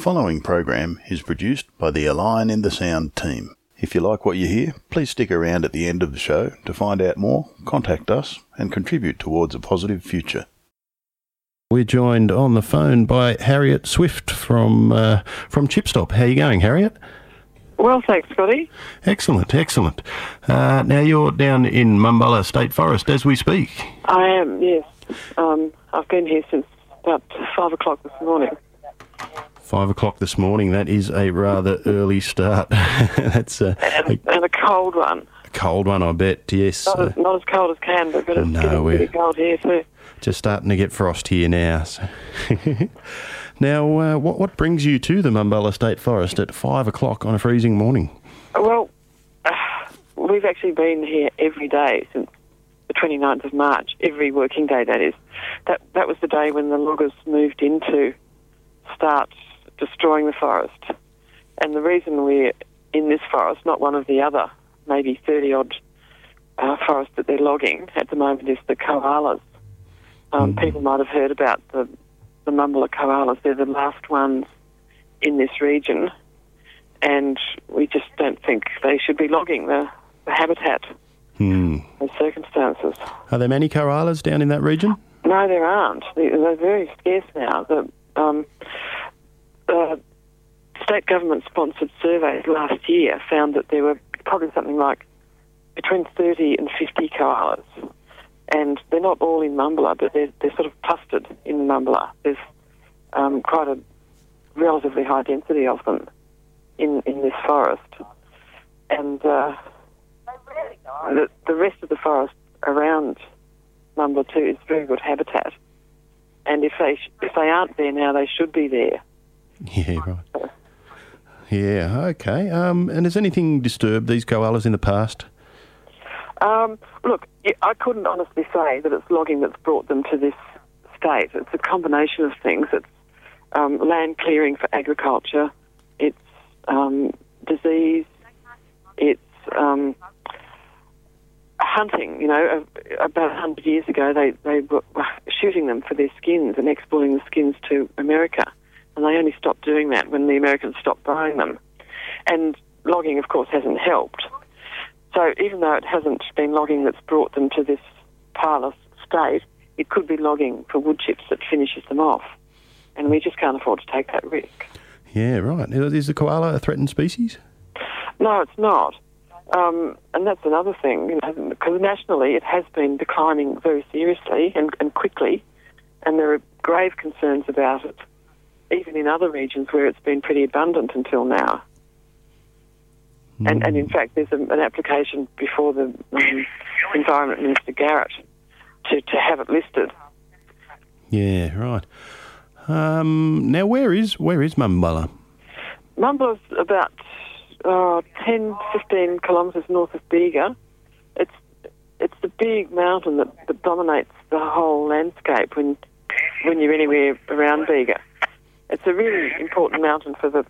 following program is produced by the A Line in the Sound team. If you like what you hear, please stick around at the end of the show to find out more, contact us, and contribute towards a positive future. We're joined on the phone by Harriet Swift from uh, from Chipstop. How are you going, Harriet? Well, thanks, Scotty. Excellent, excellent. Uh, now you're down in Mumbulla State Forest as we speak. I am, yes. Um, I've been here since about five o'clock this morning. Five o'clock this morning. That is a rather early start. That's a, and, a, and a cold one. A cold one, I bet. Yes. Not, as, not as cold as Canberra, but it's no, getting pretty cold here too. Just starting to get frost here now. So. now, uh, what what brings you to the Mumbulla State Forest at five o'clock on a freezing morning? Well, uh, we've actually been here every day since the 29th of March, every working day that is. That that was the day when the loggers moved in to start destroying the forest. And the reason we're in this forest, not one of the other, maybe 30 odd uh, forests that they're logging at the moment, is the koalas. Um, mm-hmm. People might have heard about the, the Mumbulla koalas. They're the last ones in this region. And we just don't think they should be logging the, the habitat Hmm. The circumstances. Are there many koalas down in that region? No, there aren't. They're very scarce now. The, um, the state government sponsored surveys last year found that there were probably something like between 30 and 50 koalas. And they're not all in Mumbulla, but they're, they're sort of clustered in Mumbulla. There's um, quite a relatively high density of them in, in this forest. And uh, the, the rest of the forest around number two is very good habitat. And if they if they aren't there now, they should be there. Yeah, right. Yeah, okay. Um, and has anything disturbed these koalas in the past? Um, look, I couldn't honestly say that it's logging that's brought them to this state. It's a combination of things. It's um, land clearing for agriculture. It's um, disease. It's um, hunting. You know, about hundred years ago, they they were shooting them for their skins and exporting the skins to America, and they only stopped doing that when the Americans stopped buying them. And logging, of course, hasn't helped. So even though it hasn't been logging that's brought them to this parlous state, it could be logging for wood chips that finishes them off, and we just can't afford to take that risk. Yeah, right. Is the koala a threatened species? No, it's not. Um, and that's another thing, you know, because nationally it has been declining very seriously and, and quickly, and there are grave concerns about it, even in other regions where it's been pretty abundant until now. Mm. And, and in fact, there's a, an application before the um, Environment Minister Garrett to, to have it listed. Yeah, right. Um, now, where is where is Mumbulla? Mumbulla's about uh, 10, 15 kilometres north of Bega. It's it's the big mountain that, that dominates the whole landscape when when you're anywhere around Bega. It's a really important mountain for the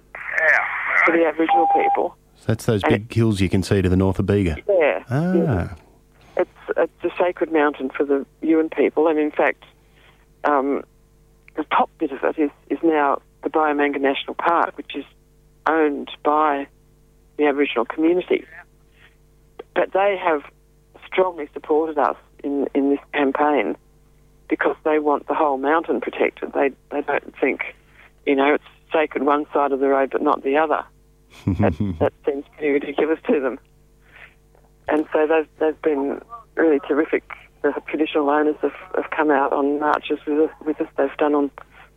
for the Aboriginal people. So that's those big and hills you can see to the north of Bega. Yeah. Ah. Yeah. It's it's a sacred mountain for the Yuin people, and in fact, um, the top bit of it is is now the Biamanga National Park, which is owned by the Aboriginal community. But they have strongly supported us in, in this campaign because they want the whole mountain protected. They, they don't think, you know, it's sacred one side of the road but not the other. that, that seems pretty ridiculous to them. And so they've, they've been really terrific. The traditional owners have, have come out on marches with us, with us. They've done on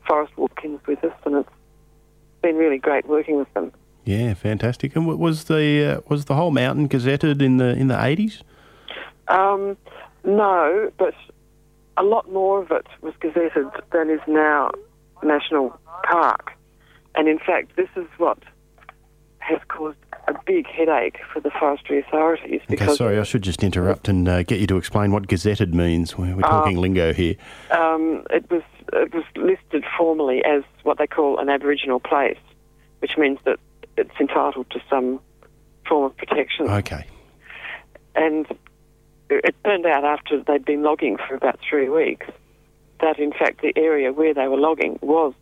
forest walk-ins with us, and it's been really great working with them. Yeah, fantastic. And was the uh, was the whole mountain gazetted in the in the eighties? Um, no, but a lot more of it was gazetted than is now national park. And in fact, this is what has caused a big headache for the forestry authorities. Because okay, sorry, I should just interrupt and uh, get you to explain what gazetted means. We're, we're talking lingo here. Um, it was it was listed formally as what they call an Aboriginal place, which means that it's entitled to some form of protection. Okay. And it turned out after they'd been logging for about three weeks that in fact the area where they were logging was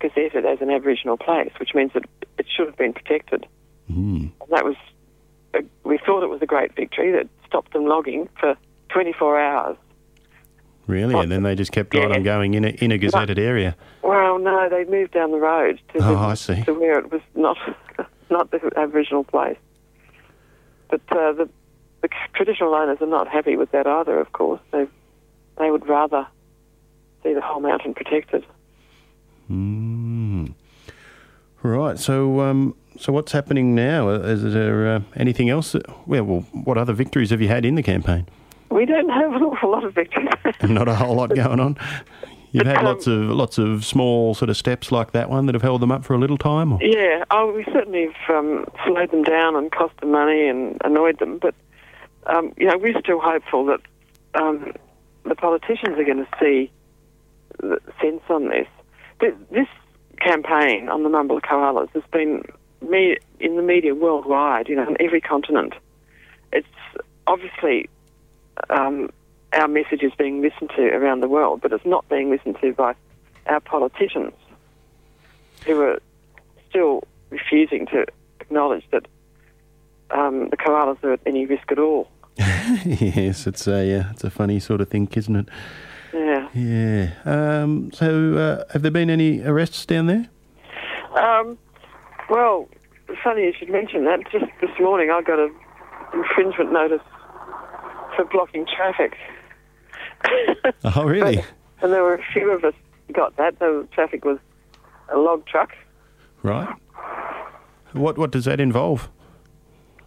gazetted as an Aboriginal place, which means that it should have been protected. Mm. And that was, a, we thought it was a great victory that stopped them logging for 24 hours. Really? And then they just kept right Yeah. on going in a, in a gazetted area. Well, no, they moved down the road to, Oh, the, I see. to where it was not not the Aboriginal place. But uh, the, the traditional owners are not happy with that either. Of course, they they would rather see the whole mountain protected. Mm. Right. So, um, so what's happening now? Is there uh, anything else? That, well, well, what other victories have you had in the campaign? We don't have an awful lot of victories. Not a whole lot going on. You've had Um, lots of lots of small sort of steps like that one that have held them up for a little time. Or? yeah, oh, we certainly have um, slowed them down and cost them money and annoyed them. But um, you know, we're still hopeful that um, the politicians are going to see the sense on this. Th- This campaign on the number of koalas has been me- in the media worldwide, you know, on every continent. It's obviously um, our message is being listened to around the world, but it's not being listened to by our politicians who are still refusing to acknowledge that um, the koalas are at any risk at all. yes, it's a uh, it's a funny sort of thing, isn't it? Yeah. Yeah. Um, so, uh, have there been any arrests down there? Um, well, funny you should mention that. Just this morning, I got a infringement notice for blocking traffic. Oh, really? and there were a few of us got that. The traffic was a log truck. right. What what does that involve?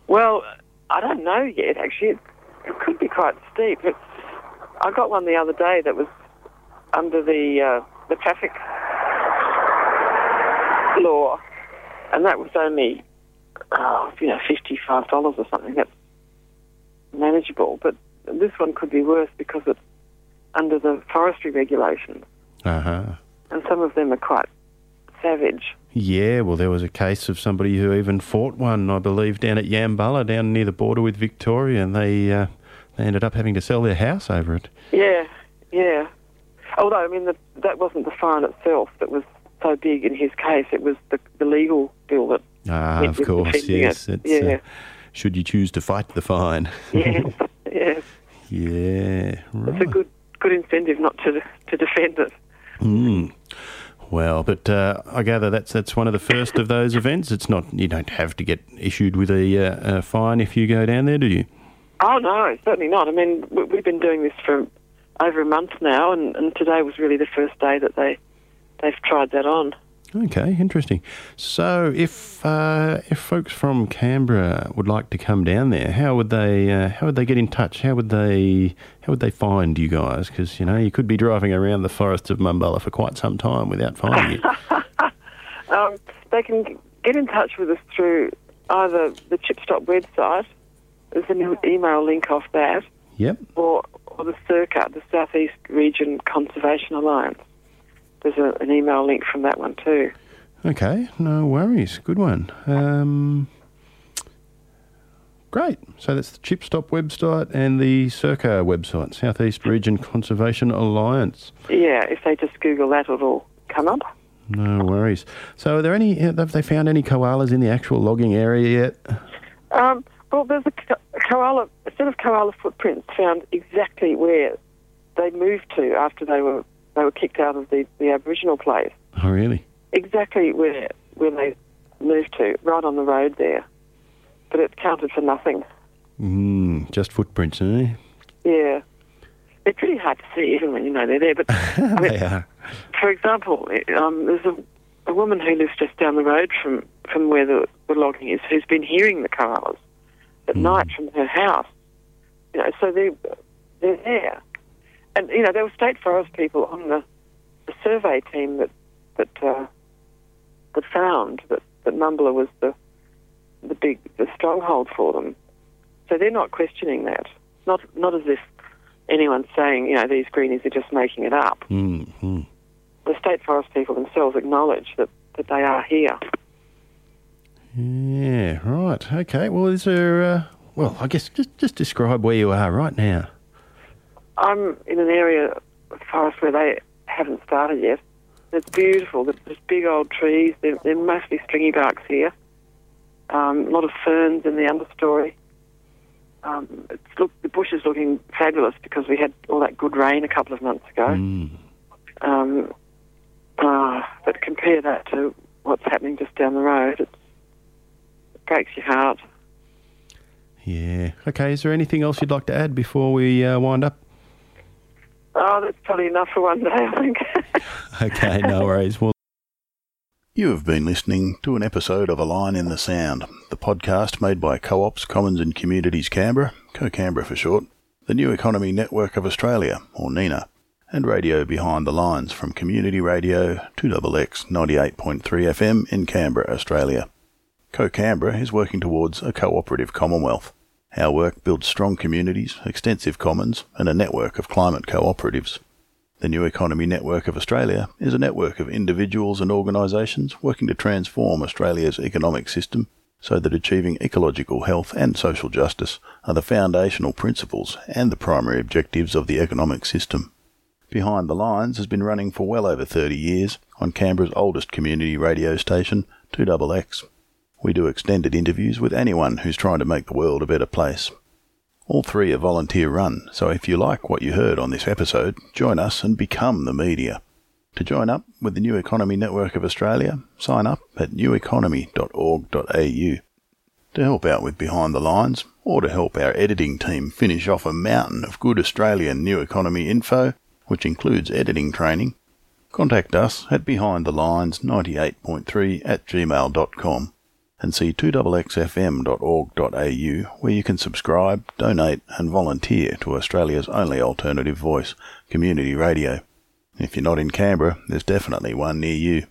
Well, I don't know yet. Actually, it, it could be quite steep. It, I got one the other day that was under the uh, the traffic law, and that was only oh, you know fifty five dollars or something. That's manageable, but this one could be worse because it's under the forestry regulations, Uh huh. and some of them are quite savage. Yeah, well, there was a case of somebody who even fought one, I believe, down at Yambulla, down near the border with Victoria, and they uh, they ended up having to sell their house over it. Yeah, yeah. Although, I mean, the, that wasn't the fine itself that was so big in his case. It was the, the legal bill that. Ah, of course, yes. it, It's, yeah. uh, should you choose to fight the fine? Yes, yes. yeah, right. It's a good good incentive not to to defend it. Mm. Well, but uh, I gather that's that's one of the first of those events. It's not you don't have to get issued with a, uh, a fine if you go down there, do you? Oh no, certainly not. I mean, we- we've been doing this for over a month now, and, and today was really the first day that they they've tried that on. Okay, interesting. So, if uh, if folks from Canberra would like to come down there, how would they uh, how would they get in touch? How would they how would they find you guys? Because you know you could be driving around the forests of Mumbulla for quite some time without finding you. Um, they can get in touch with us through either the Chipstop website. There's an email link off that. yep. or, or the SERCA, the Southeast Region Conservation Alliance. There's a, an email link from that one too. Okay, no worries. Good one. Um, great. So that's the Chipstop website and the SERCA website, Southeast Region Conservation Alliance. Yeah, if they just Google that, it'll come up. No worries. So, are there any? Have they found any koalas in the actual logging area yet? Um, well, there's a, a koala, a set of koala footprints found exactly where they moved to after they were they were kicked out of the, the Aboriginal place. Oh, really? Exactly where where they moved to, right on the road there. But it counted for nothing. Mm, just footprints, eh? Yeah. They're pretty hard to see even when you know they're there. But I mean, they are. for example, um, there's a, a woman who lives just down the road from, from where the, the logging is who's been hearing the koalas at night from her house. You know, so they they're there, and you know there were state forest people on the, the survey team that that uh, that found that that Mumbulla was the the big the stronghold for them. So they're not questioning that. Not not as if anyone's saying you know these greenies are just making it up Mm, mm. the state forest people themselves acknowledge that, that they are here. Yeah, right. Okay. Well, is there? Uh, well, I guess just just describe where you are right now. I'm in an area of forest where they haven't started yet. It's beautiful. There's big old trees. They're, they're mostly stringy barks here. Um, a lot of ferns in the understory. Um, it's look, the bush is looking fabulous because we had all that good rain a couple of months ago. Mm. Um, uh, but compare that to what's happening just down the road, it's, it breaks your heart. Yeah. Okay. Is there anything else you'd like to add before we uh, wind up? Oh, that's probably enough for one day, I think. Okay. No worries. Well. You have been listening to an episode of A Line in the Sound, the podcast made by Co-ops, Commons and Communities Canberra, Co-Canberra for short, the New Economy Network of Australia, or NENA, and Radio Behind the Lines from Community Radio 2XX 98.3 FM in Canberra, Australia. Co-Canberra is working towards a cooperative commonwealth. Our work builds strong communities, extensive commons, and a network of climate cooperatives. The New Economy Network of Australia is a network of individuals and organisations working to transform Australia's economic system so that achieving ecological health and social justice are the foundational principles and the primary objectives of the economic system. Behind the Lines has been running for well over 30 years on Canberra's oldest community radio station, 2XX. We do extended interviews with anyone who's trying to make the world a better place. All three are volunteer run, so if you like what you heard on this episode, join us and become the media. To join up with the New Economy Network of Australia, sign up at neweconomy.org.au. To help out with Behind the Lines, or to help our editing team finish off a mountain of good Australian New Economy info, which includes editing training, contact us at behindthelines98.3 at gmail.com and see 2xxfm.org.au where you can subscribe, donate and volunteer to Australia's only alternative voice, community radio. If you're not in Canberra, there's definitely one near you.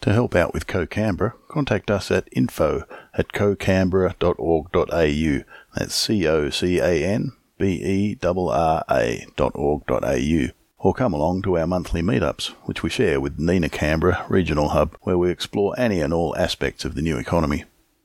To help out with Co-Canberra, contact us at info at cocanberra.org.au. That's C-O-C-A-N-B-E-R-R-A dot org dot au. Or come along to our monthly meetups, which we share with NENA Canberra Regional Hub, where we explore any and all aspects of the new economy.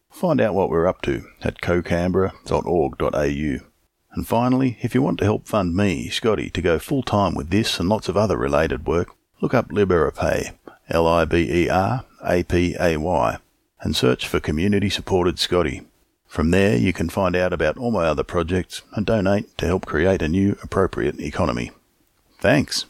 Find out what we're up to at cocanberra.org.au. And finally, if you want to help fund me, Scotty, to go full time with this and lots of other related work, look up Liberapay, L I B E R A P A Y, and search for Community Supported Scotty. From there, you can find out about all my other projects and donate to help create a new appropriate economy. Thanks.